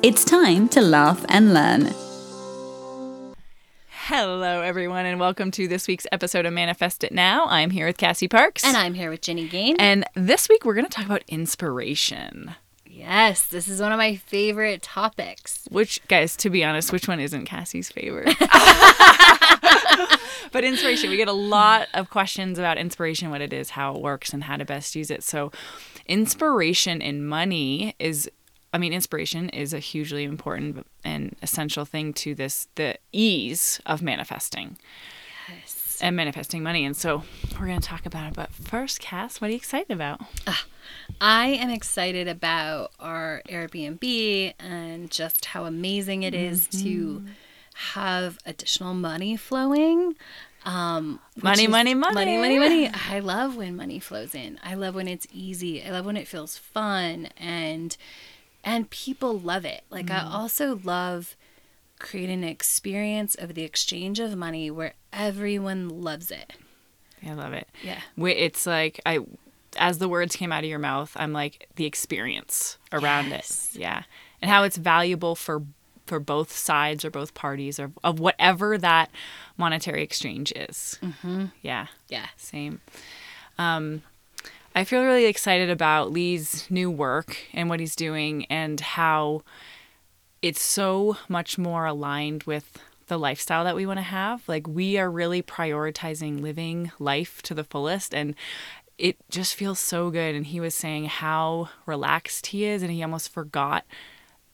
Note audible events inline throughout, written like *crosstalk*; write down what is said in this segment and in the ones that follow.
It's time to laugh and learn. Hello, everyone, and welcome to this week's episode of Manifest It Now. I'm here with Cassie Parks. And I'm here with Ginny Gane. And this week we're going to talk about inspiration. Yes, this is one of my favorite topics. Which, guys, to be honest, which one isn't Cassie's favorite? *laughs* *laughs* but inspiration, we get a lot of questions about inspiration, what it is, how it works, and how to best use it. So, inspiration in money is I mean, inspiration is a hugely important and essential thing to this the ease of manifesting. Yes. And manifesting money. And so we're going to talk about it. But first, Cass, what are you excited about? I am excited about our Airbnb and just how amazing it is to have additional money flowing. Um, Money, money, money. money, money, money. I love when money flows in. I love when it's easy. I love when it feels fun and and people love it. Like Mm. I also love creating an experience of the exchange of money where everyone loves it. I love it. Yeah. It's like, I, as the words came out of your mouth, I'm like, the experience around Yes. it. Yeah. And how it's valuable for for both sides or both parties or of whatever that monetary exchange is. Mm-hmm. Yeah. Yeah. Same. Um, I feel really excited about Lee's new work and what he's doing and how it's so much more aligned with the lifestyle that we want to have. Like we are really prioritizing living life to the fullest and it just feels so good and he was saying how relaxed he is and he almost forgot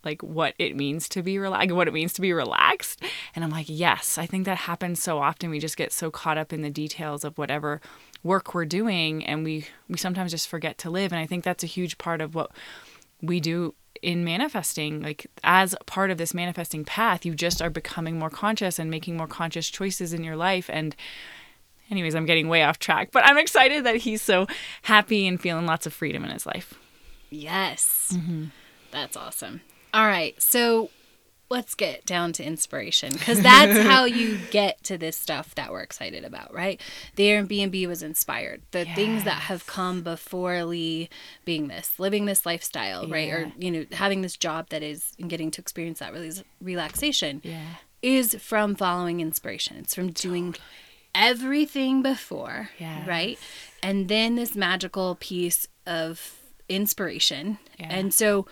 like what it means to be relaxed, what it means to be relaxed. And I'm like, yes, I think that happens so often. We just get so caught up in the details of whatever work we're doing, and we we sometimes just forget to live. And I think that's a huge part of what we do in manifesting. Like as part of this manifesting path, you just are becoming more conscious and making more conscious choices in your life. And anyways, I'm getting way off track, but I'm excited that he's so happy and feeling lots of freedom in his life. Yes. Mm-hmm. That's awesome. All right. So let's get down to inspiration because that's *laughs* how you get to this stuff that we're excited about, right? The Airbnb was inspired. The things that have come before Lee being this, living this lifestyle, right? Or, you know, having this job that is and getting to experience that release, relaxation Yeah. is from following inspiration. It's from doing everything before, Yes. right? And then this magical piece of inspiration. Yeah. And so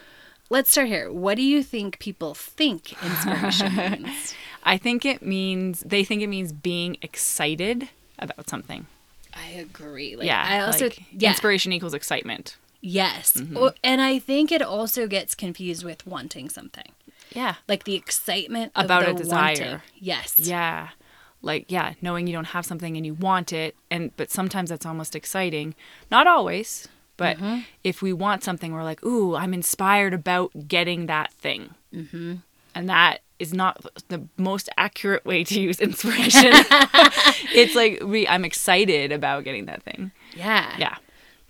let's start here. What do you think people think inspiration *laughs* means? I think it means they think it means being excited about something. I agree. Like, yeah. I also like, yeah. inspiration equals excitement. Yes. Mm-hmm. And I think it also gets confused with wanting something. Yeah. Like the excitement of About a the desire. wanting. Yes. Yeah. Like yeah, knowing you don't have something and you want it and but sometimes that's almost exciting. Not always, but Mm-hmm. if we want something we're like, "Ooh, I'm inspired about getting that thing." Mm-hmm. And that is not the most accurate way to use inspiration. *laughs* *laughs* it's like we I'm excited about getting that thing. Yeah. Yeah.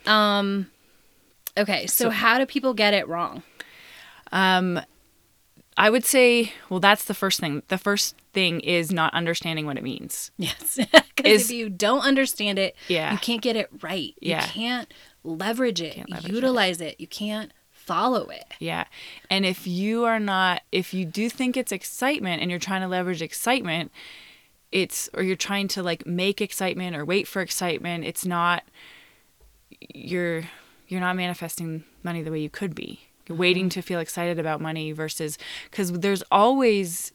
Um okay, so, how do people get it wrong? Um, I would say, well, that's the first thing. The first thing is not understanding what it means. Yes. *laughs* Because if you don't understand it, Yeah. you can't get it right. Yeah. You can't leverage it, leverage utilize it. You can't follow it. Yeah. And if you are not, if you do think it's excitement and you're trying to leverage excitement, it's, or you're trying to like make excitement or wait for excitement, it's not, you're, you're not manifesting money the way you could be. You're mm-hmm. waiting to feel excited about money versus, because there's always,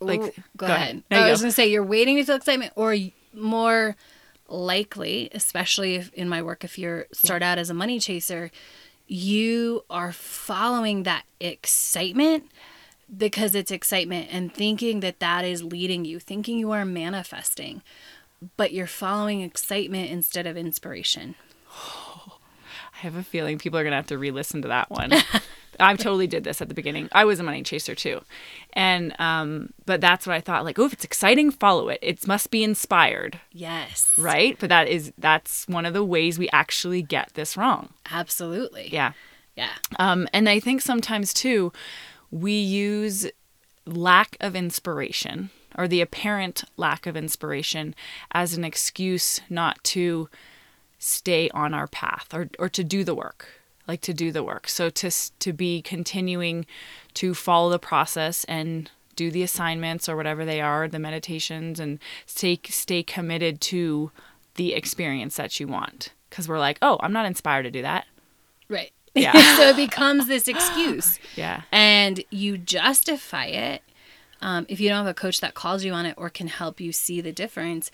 like, Ooh, go, go ahead. ahead. No, I was going to say you're waiting to feel excitement, or more likely, especially if in my work, if you start out as a money chaser, you are following that excitement because it's excitement and thinking that that is leading you, thinking you are manifesting, but you're following excitement instead of inspiration. *sighs* I have a feeling people are going to have to re listen to that one. *laughs* I totally did this at the beginning. I was a money chaser too. And um but that's what I thought like, oh, if it's exciting, follow it. It must be inspired, Yes. right? But that is that's one of the ways we actually get this wrong. Absolutely. Yeah. Yeah. Um, and I think sometimes too, we use lack of inspiration or the apparent lack of inspiration as an excuse not to stay on our path or, or to do the work like to do the work so to to be continuing to follow the process and do the assignments or whatever they are the meditations and stay stay committed to the experience that you want because we're like oh i'm not inspired to do that Right. Yeah. *laughs* so it becomes this excuse. *gasps* yeah and you justify it um, if you don't have a coach that calls you on it or can help you see the difference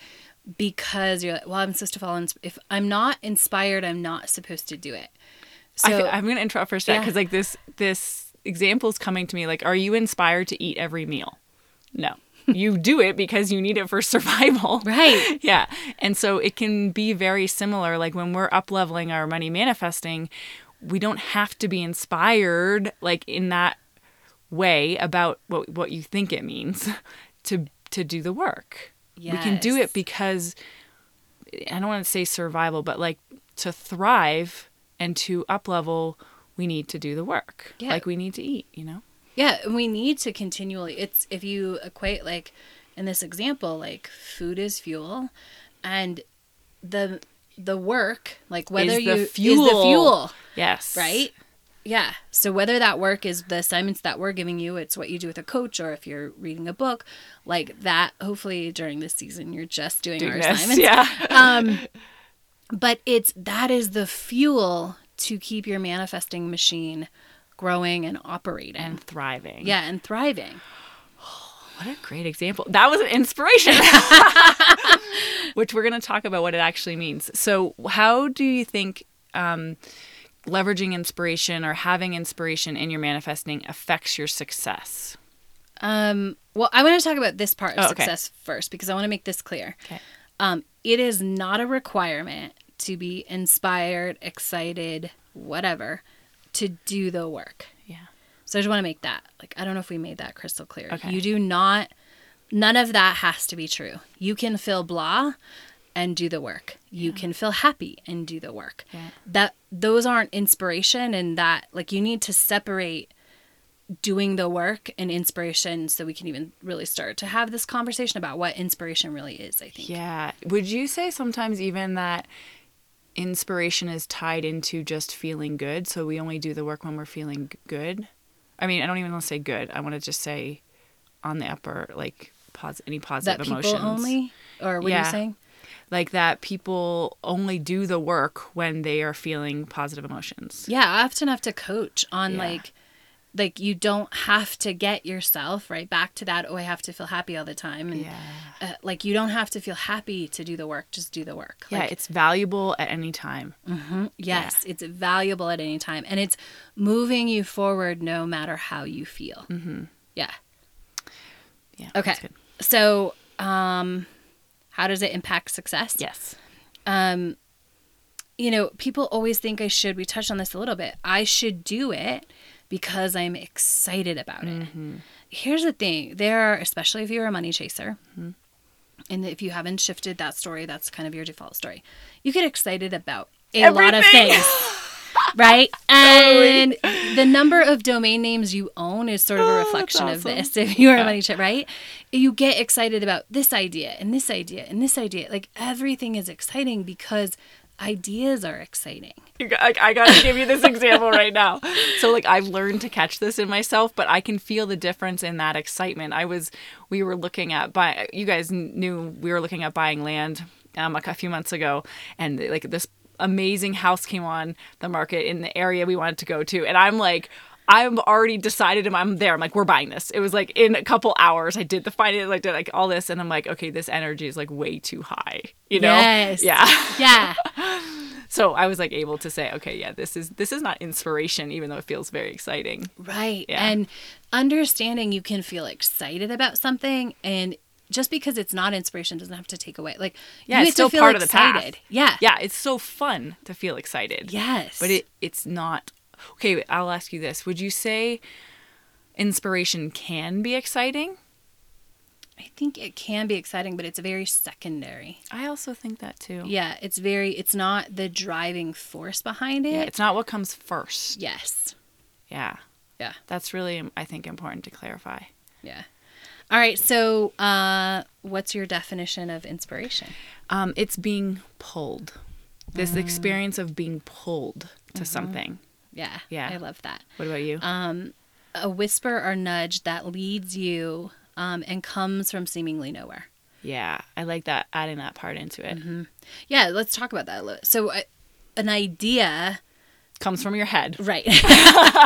because you're like well i'm supposed to follow ins- if i'm not inspired i'm not supposed to do it I so I'm going to interrupt for a second Yeah. because like this this example is coming to me. Like, are you inspired to eat every meal? No, you do it because you need it for *laughs* survival. right *laughs* Yeah, and so it can be very similar. Like when we're up leveling our money manifesting, we don't have to be inspired like in that way about what what you think it means *laughs* to to do the work. We can do it because I don't want to say survival, but like to thrive and to up level, we need to do the work. Yeah. Like we need to eat, you know? yeah we need to continually it's if you equate like in this example like food is fuel and the the work like whether the you is the fuel. fuel Yes. right? Yeah. So whether that work is the assignments that we're giving you, it's what you do with a coach, or if you're reading a book, like that. Hopefully during this season, you're just doing, Doing our this, assignments. yeah. *laughs* Um, but it's that is the fuel to keep your manifesting machine growing and operating. and thriving. yeah, and thriving. *sighs* What a great example. That was an inspiration. *laughs* *laughs* Which we're going to talk about what it actually means. So, how do you think um, leveraging inspiration or having inspiration in your manifesting affects your success? Um, well, I want to talk about this part of Oh, okay. success first because I want to make this clear. Okay. Um, it is not a requirement to be inspired, excited, whatever, to do the work. Yeah. So I just want to make that like I don't know if we made that crystal clear. Okay. You do not none of that has to be true. You can feel blah and do the work. You can feel happy and do the work. Yeah. That those aren't inspiration and that like you need to separate doing the work and inspiration so we can even really start to have this conversation about what inspiration really is, I think. Yeah. Would you say sometimes even that inspiration is tied into just feeling good? So we only do the work when we're feeling good? I mean, I don't even want to say good. I want to just say on the upper, like pos- any positive That people emotions. only or what are you saying? Like that people only do the work when they are feeling positive emotions. Yeah, I often have to coach on Yeah. like like you don't have to get yourself right back to that oh I have to feel happy all the time and Yeah. uh, like you don't have to feel happy to do the work just do the work. Yeah, Like, it's valuable at any time. yes, it's valuable at any time and it's moving you forward no matter how you feel. Mm-hmm. Yeah. Yeah. Okay. So, um how does it impact success? Yes. um you know people always think i should we touched on this a little bit i should do it because i'm excited about it. Here's the thing there are especially if you're a money chaser and if you haven't shifted that story that's kind of your default story. You get excited about a lot of things *laughs* right *laughs* and the number of domain names you own is sort of a Oh, reflection of this *laughs* if you're a money chaser right you get excited about this idea and this idea and this idea like everything is exciting because ideas are exciting You got- I, I got to give you this example right now. So, like, I've learned to catch this in myself, but I can feel the difference in that excitement. I was, we were looking at buy. You guys knew we were looking at buying land um, a few months ago, and like this amazing house came on the market in the area we wanted to go to, and I'm like. I'm already decided I'm- I'm there. I'm like, we're buying this. It was like in a couple hours, I did the finance, I did like all this, and I'm like, okay, this energy is like way too high. You know? Yes. Yeah. yeah *laughs* So I was like able to say, okay, yeah, this is this is not inspiration, even though it feels very exciting. right Yeah. and understanding you can feel excited about something and just because it's not inspiration doesn't have to take away like Yeah, you it's still feel part of the excited path. yeah Yeah, it's so fun to feel excited. yes But it it's not okay, I'll ask you this. Would you say inspiration can be exciting? I think it can be exciting, but it's very secondary. I also think that too. Yeah, it's very, it's not the driving force behind it. Yeah, it's not what comes first. yes. Yeah. Yeah. That's really, I think, important to clarify. Yeah. All right. So, uh, what's your definition of inspiration? Um, it's being pulled. This experience of being pulled to something. Yeah. Yeah. I love that. What about you? Um, a whisper or nudge that leads you um, and comes from seemingly nowhere. yeah, I like that, adding that part into it. Yeah. Let's talk about that a little. So, uh, an idea, Comes from your head. right? *laughs*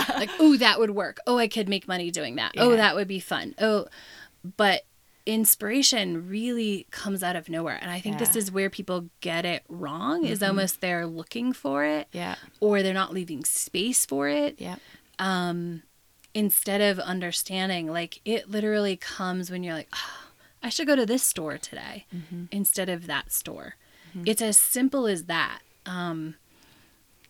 like, *laughs* oh, that would work. Oh, I could make money doing that. Oh, that would be fun. Oh, but inspiration really comes out of nowhere. And I think this is where people get it wrong is almost they're looking for it Yeah. or they're not leaving space for it. Yeah. um instead of understanding like it literally comes when you're like oh, i should go to this store today instead of that store it's as simple as that um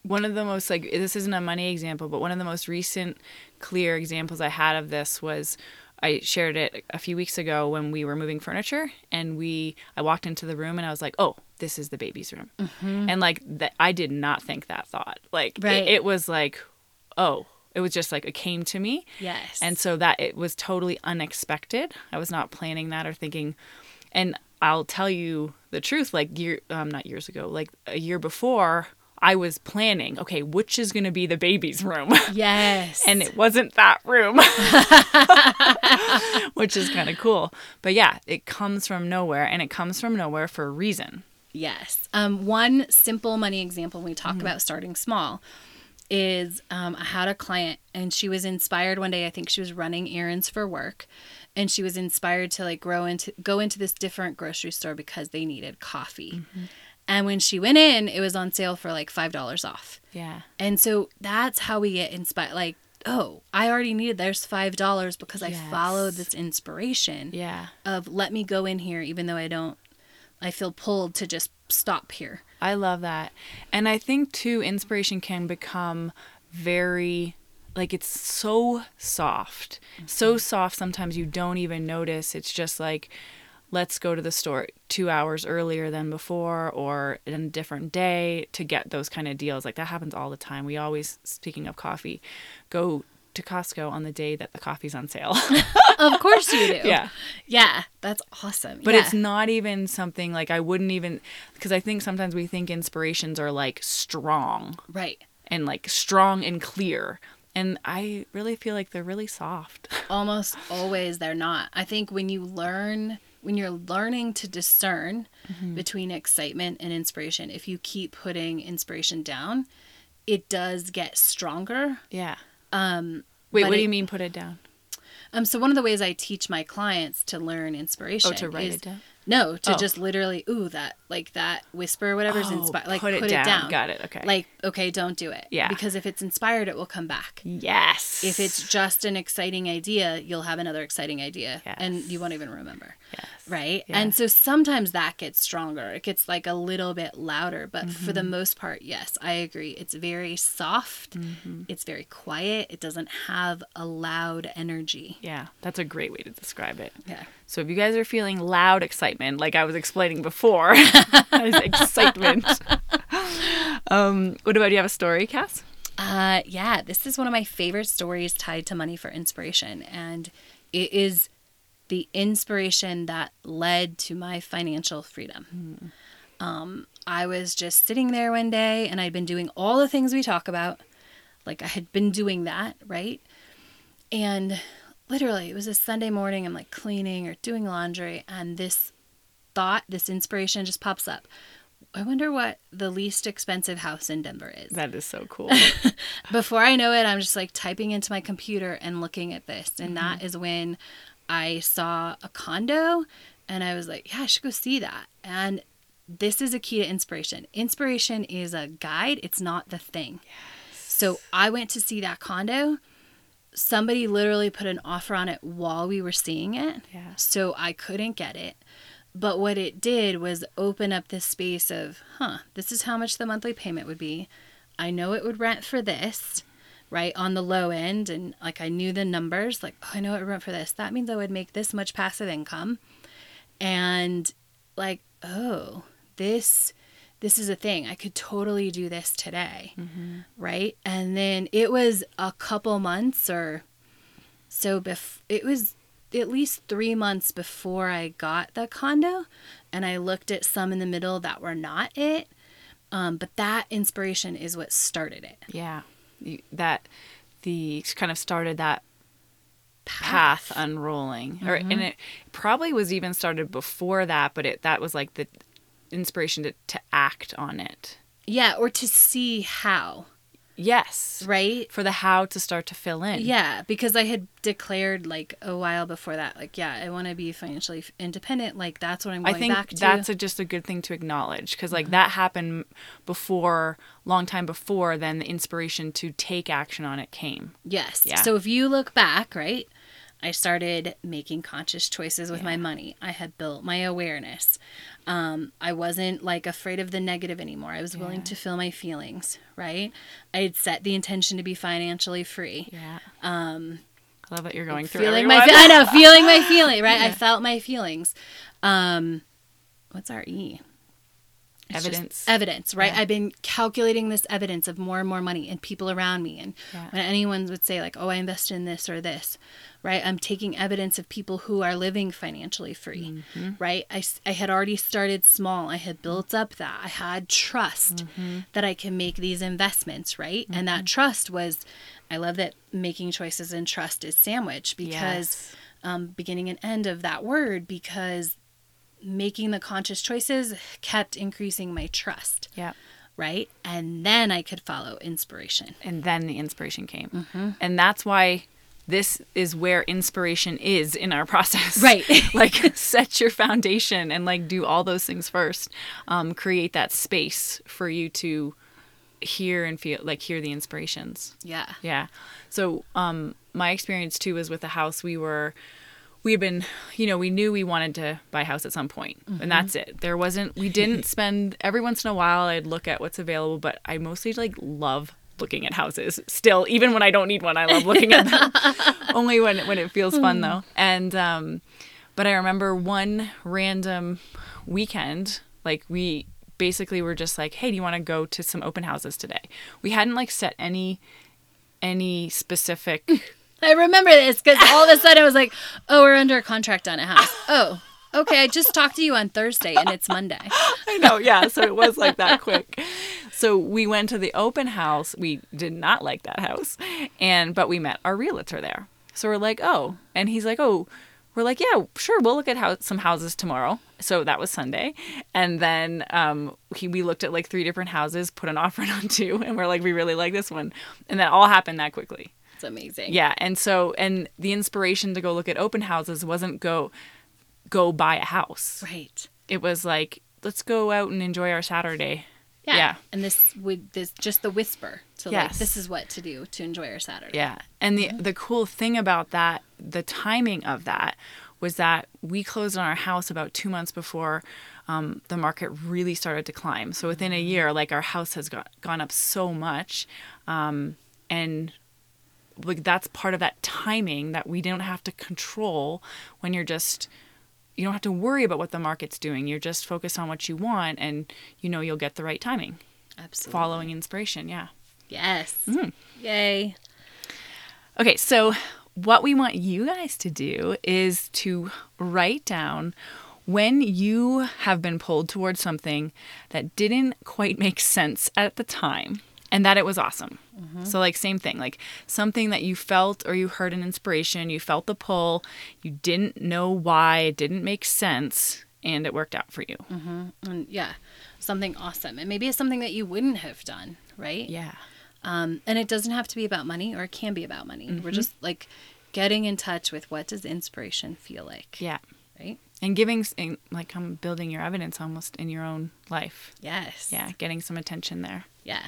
one of the most like this isn't a money example but one of the most recent clear examples i had of this was i shared it a few weeks ago when we were moving furniture and we i walked into the room and i was like oh this is the baby's room. And like that i did not think that thought. Like it- it, was like oh it was just like it came to me. Yes. And so that it was totally unexpected. I was not planning that or thinking. And I'll tell you the truth, like year, um, not years ago, like a year before, I was planning, okay, which is going to be the baby's room? *laughs* yes and it wasn't that room, *laughs* which is kind of cool. But yeah, it comes from nowhere and it comes from nowhere for a reason. yes um one simple money example when we talk about starting small is um, I had a client and she was inspired one day. I think she was running errands for work, and she was inspired to like grow into go into this different grocery store because they needed coffee. And when she went in, it was on sale for like five dollars off. Yeah. And so that's how we get inspired. Like, oh, I already needed there's five dollars because I followed this inspiration Yeah. of let me go in here even though I don't. I feel pulled to just stop here. I love that. And I think too inspiration can become very like it's so soft. So mm-hmm. soft sometimes you don't even notice. It's just like let's go to the store 2 hours earlier than before or in a different day to get those kind of deals. Like that happens all the time. We always speaking of coffee, go to Costco on the day that the coffee's on sale. *laughs* Of course you do. yeah. Yeah, that's awesome. But Yeah. it's not even something like I wouldn't even because I think sometimes we think inspirations are like strong right. and like strong and clear. And I really feel like they're really soft. *laughs* Almost always they're not. I think when you learn when you're learning to discern Mm-hmm. between excitement and inspiration, if you keep putting inspiration down, it does get stronger. yeah. Um Wait, what do you mean put it down? um so one of the ways I teach my clients to learn inspiration Oh, to write is it down? No, to Oh. just literally ooh that like that whisper or whatever's Oh, inspired like put it down. Got it. Okay. Like okay, don't do it. Yeah. Because if it's inspired it will come back. Yes. If it's just an exciting idea, you'll have another exciting idea and you won't even remember. yes. Right? Yeah. And so sometimes that gets stronger. It gets like a little bit louder, but for Mm-hmm. the most part, yes, I agree. It's very soft. Mm-hmm. It's very quiet. It doesn't have a loud energy. Yeah, that's a great way to describe it. Yeah. So if you guys are feeling loud excitement, like I was explaining before, *laughs* excitement. *laughs* um, what about you have a story, Cass? Uh, yeah, this is one of my favorite stories tied to money for inspiration. And it is the inspiration that led to my financial freedom. Um, I was just sitting there one day and I'd been doing all the things we talk about. Like I had been doing that, right? And literally, it was a Sunday morning. I'm like cleaning or doing laundry, and this thought, this inspiration just pops up. I wonder what the least expensive house in Denver is. That is so cool. *laughs* Before I know it, I'm just like typing into my computer and looking at this. And mm-hmm. that is when I saw a condo and I was like, yeah, I should go see that. And this is a key to inspiration. Inspiration is a guide, it's not the thing. Yes. So I went to see that condo. Somebody literally put an offer on it while we were seeing it. Yeah. So I couldn't get it. But what it did was open up this space of, huh, this is how much the monthly payment would be. I know it would rent for this. right on the low end and like I knew the numbers like oh, I know it I went for this that means I would make this much passive income and like oh this this is a thing. I could totally do this today. Right? And then it was a couple months or so bef- it was at least 3 months before I got the condo and I looked at some in the middle that were not it. Um, but that inspiration is what started it. Yeah. That the kind of started that path, unrolling. Or and it probably was even started before that, but it that was like the inspiration to, to act on it. Yeah, or to see how, Yes. right? For the how to start to fill in. Yeah, because I had declared like a while before that, like, yeah, I want to be financially independent. Like, that's what I'm I going think back to. that's a, just a good thing to acknowledge because like that happened before long time before then the inspiration to take action on it came yes. Yeah. So if you look back, right, I started making conscious choices with my money. I had built my awareness. Um, I wasn't like afraid of the negative anymore. I was willing to feel my feelings, right? I had set the intention to be financially free. yeah um i love that you're going through feeling my everyone. fe- I know feeling my feeling right I *laughs* felt my feelings um what's our E Evidence. evidence right Yeah. I've been calculating this evidence of more and more money and people around me and Yeah. when anyone would say like oh I invested in this or this right I'm taking evidence of people who are living financially free Mm-hmm. right I, I had already started small I had built up that I had trust Mm-hmm. that I can make these investments right and that trust was I love that making choices and trust is sandwich because Yes. um, beginning and end of that word because making the conscious choices kept increasing my trust, yeah right? And then I could follow inspiration. and then the inspiration came Mm-hmm. and that's why this is where inspiration is in our *laughs* process Right. *laughs* *laughs* like set your foundation and like do all those things first um, create that space for you to hear and feel like hear the inspirations Yeah. yeah so um my experience too was with the house we were we had been you know we knew we wanted to buy a house at some point and that's it. There wasn't we didn't *laughs* spend every once in a while i'd look at what's available but i mostly like love looking at houses still even when i don't need one i love looking at them. *laughs* Only when when it feels fun though. And um but i remember one random weekend like we basically were just like hey do you want to go to some open houses today? We hadn't like set any any specific *laughs* I remember this because all of a sudden I was like, oh, we're under a contract on a house. Oh, okay. I just talked to you on Thursday and it's Monday. *laughs* I know, yeah. So it was like that quick. So we went to the open house. We did not like that house, and but we met our realtor there. So we're like, oh, and he's like, oh, we're like, yeah, sure, we'll look at how, some houses tomorrow. So that was Sunday, and then um, he, we looked at like three different houses, put an *laughs* offer on two, and we're like, we really like this one, and that all happened that quickly. It's amazing. Yeah, and so and the inspiration to go look at open houses wasn't go go buy a house. Right. It was like let's go out and enjoy our Saturday. Yeah. Yeah. And this would this just the whisper to like this is what to do to enjoy our Saturday. Yeah. And the the cool thing about that, the timing of that was that we closed on our house about 2 months before um, the market really started to climb. So within a year like our house has got, gone up so much um, and like that's part of that timing that we don't have to control when you're just you don't have to worry about what the market's doing. You're just focused on what you want and you know you'll get the right timing. Absolutely. Following inspiration, yeah. Yes. Mm-hmm. Yay. Okay, so what we want you guys to do is to write down when you have been pulled towards something that didn't quite make sense at the time and that it was awesome. So, like, same thing, like something that you felt or you heard an inspiration, you felt the pull, you didn't know why, it didn't make sense, and it worked out for you. And yeah, something awesome. And maybe it's something that you wouldn't have done, right? Yeah. Um, and it doesn't have to be about money or it can be about money. Mm-hmm. We're just like getting in touch with what does inspiration feel like, Yeah. right? And giving, and, like, um, building your evidence almost in your own life. Yes. Yeah. Getting some attention there. Yeah.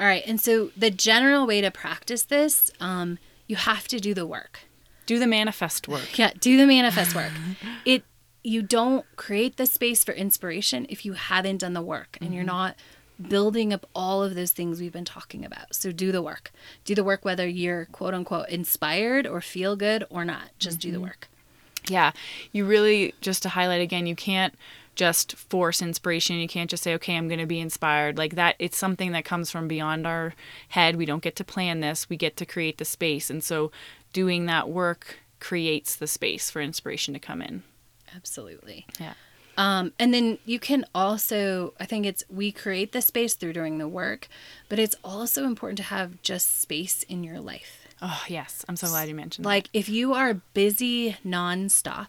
All right. And so the general way to practice this, um, you have to do the work. Do the manifest work. Yeah, do the manifest work. *laughs* It you don't create the space for inspiration if you haven't done the work and you're not building up all of those things we've been talking about. So do the work. Do the work whether you're quote unquote inspired or feel good or not. Just do the work. Yeah. You really, just to highlight again, you can't just force inspiration. You can't just say, okay, I'm going to be inspired. Like that, it's something that comes from beyond our head. We don't get to plan this, we get to create the space. And so doing that work creates the space for inspiration to come in. Absolutely. Yeah. Um, and then you can also, I think it's, we create the space through doing the work, but it's also important to have just space in your life. Oh, yes. I'm so glad you mentioned Like if you are busy nonstop,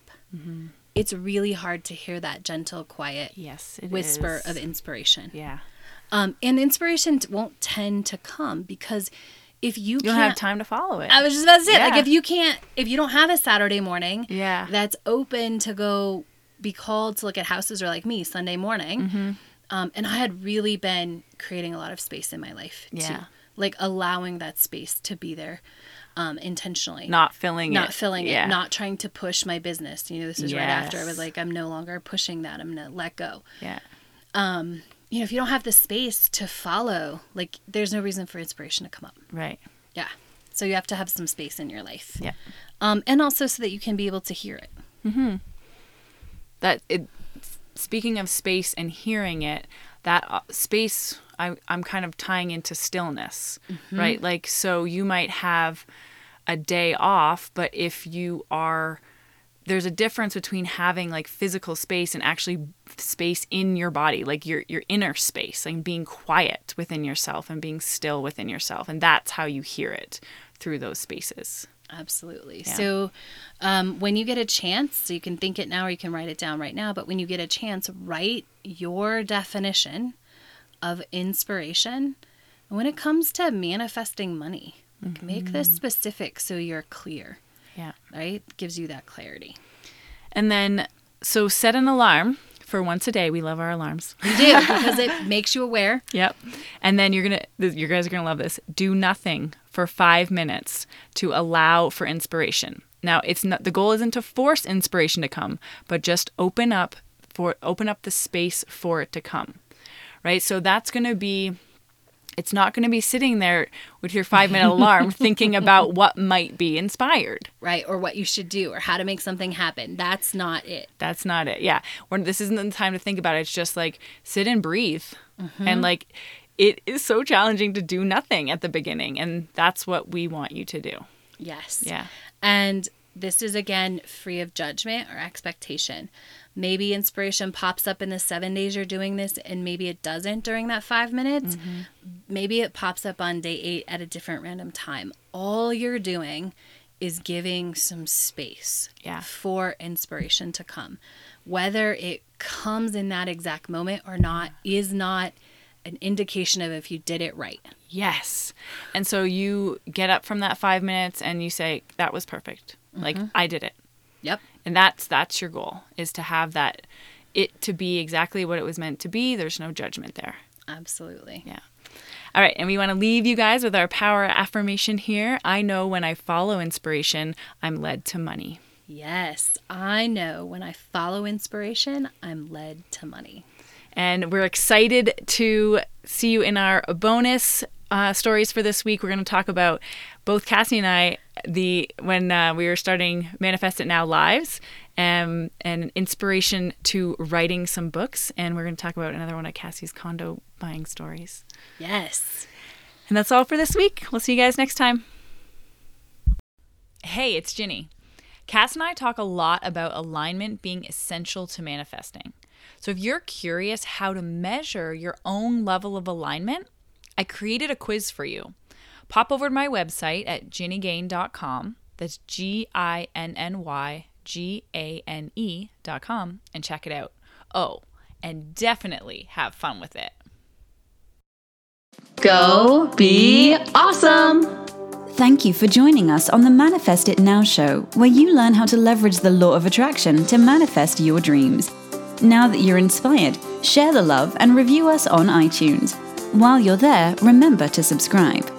it's really hard to hear that gentle, quiet. Yes. whisper is. of inspiration. Yeah. Um, and inspiration won't tend to come because if you, You don't can't, have time to follow it. I was just about to say, like if you can't, if you don't have a Saturday morning, Yeah. that's open to go be called to look at houses or like me Sunday morning. Mm-hmm. Um, and I had really been creating a lot of space in my life Yeah. Like allowing that space to be there um, intentionally. not filling it. not filling Yeah. it, not trying to push my business. You know, this is right after I was like, I'm no longer pushing that. I'm gonna let go. Yeah. You know, if you don't have the space to follow, like, there's no reason for inspiration to come up. Right. Yeah. So you have to have some space in your life. Yeah. Um, and also so that you can be able to hear it. that it speaking of space and hearing it that uh, space I, i'm kind of tying into stillness right? Like so you might have a day off but if you are there's a difference between having like physical space and actually space in your body like your your inner space like being quiet within yourself and being still within yourself and that's how you hear it through those spaces Absolutely. Yeah. So, um, when you get a chance, so you can think it now or you can write it down right now, but when you get a chance, write your definition of inspiration. And when it comes to manifesting money, like, make this specific so you're clear, yeah right? Gives you that clarity. and then so set an alarm for once a day we love our alarms We do because *laughs* it makes you aware. Yep. And then you're going to, you guys are going to love this. Do nothing for five minutes to allow for inspiration. Now, it's not, the goal isn't to force inspiration to come, but just open up for, open up the space for it to come. Right. So that's going to be, it's not going to be sitting there with your five minute *laughs* alarm thinking about what might be inspired. right? Or what you should do or how to make something happen. That's not it. That's not it. Yeah. When this isn't the time to think about it. It's just like sit and breathe. And mm-hmm. like it is so challenging to do nothing at the beginning. And that's what we want you to do. Yes. Yeah. And this is again free of judgment or expectation. Maybe inspiration pops up in the seven days you're doing this, and maybe it doesn't during that five minutes. Mm-hmm. Maybe it pops up on day eight at a different random time. All you're doing is giving some space Yeah. for inspiration to come. Whether it comes in that exact moment or not is not an indication of if you did it right. Yes. And so you get up from that five minutes and you say, that was perfect. Like mm-hmm. I did it. Yep. And that's that's your goal is to have that it to be exactly what it was meant to be. There's no judgment there. Absolutely. Yeah. All right, and we want to leave you guys with our power affirmation here. I know when I follow inspiration, I'm led to money. Yes, I know when I follow inspiration, I'm led to money. And we're excited to see you in our bonus uh, stories for this week. We're going to talk about both Cassie and I the when uh, we were starting Manifest It Now lives um, and inspiration to writing some books. And we're going to talk about another one of Cassie's condo buying stories. Yes. And that's all for this week. We'll see you guys next time. Hey, it's Ginny. Cass and I talk a lot about alignment being essential to manifesting. So if you're curious how to measure your own level of alignment, I created a quiz for you. Pop over to my website at ginnygane.com. That's G I N N Y G A N E.com and check it out. Oh, and definitely have fun with it. Go be awesome! Thank you for joining us on the Manifest It Now show, where you learn how to leverage the law of attraction to manifest your dreams. Now that you're inspired, share the love and review us on iTunes. While you're there, remember to subscribe.